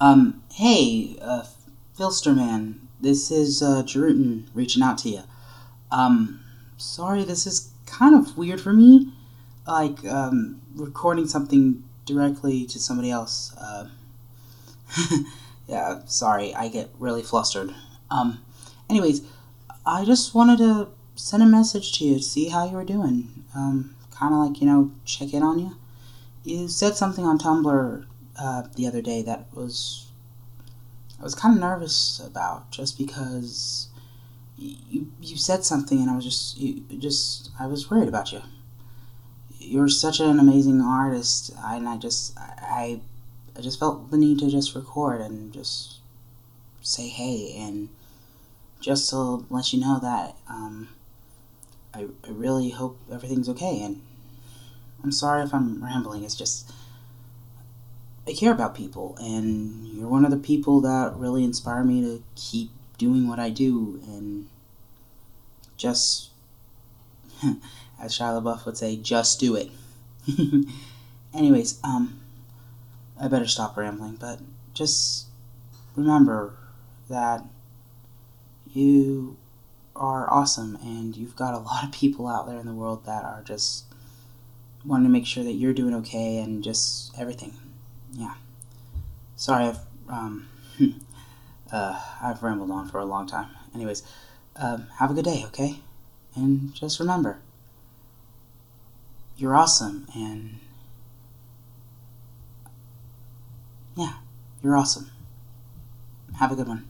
Um, hey, uh, Philsterman, this is, uh, Jerutin reaching out to you. Um, sorry, this is kind of weird for me. Like, um, recording something directly to somebody else. Uh, yeah, sorry, I get really flustered. Um, anyways, I just wanted to send a message to you to see how you were doing. Um, kind of like, you know, check in on you. You said something on Tumblr uh, the other day that was I was kind of nervous about just because you you said something and I was just you just I was worried about you. You're such an amazing artist, and I just I I just felt the need to just record and just say hey and just to let you know that um, I, I really hope everything's okay and I'm sorry if I'm rambling. It's just I care about people, and you're one of the people that really inspire me to keep doing what I do and just, as Shia LaBeouf would say, just do it. Anyways, um, I better stop rambling, but just remember that you are awesome and you've got a lot of people out there in the world that are just wanting to make sure that you're doing okay and just everything. Yeah. Sorry, I've um, uh, I've rambled on for a long time. Anyways, um, have a good day, okay? And just remember, you're awesome, and yeah, you're awesome. Have a good one.